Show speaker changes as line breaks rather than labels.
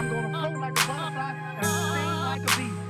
I'm gonna float like a butterfly and sting like a bee.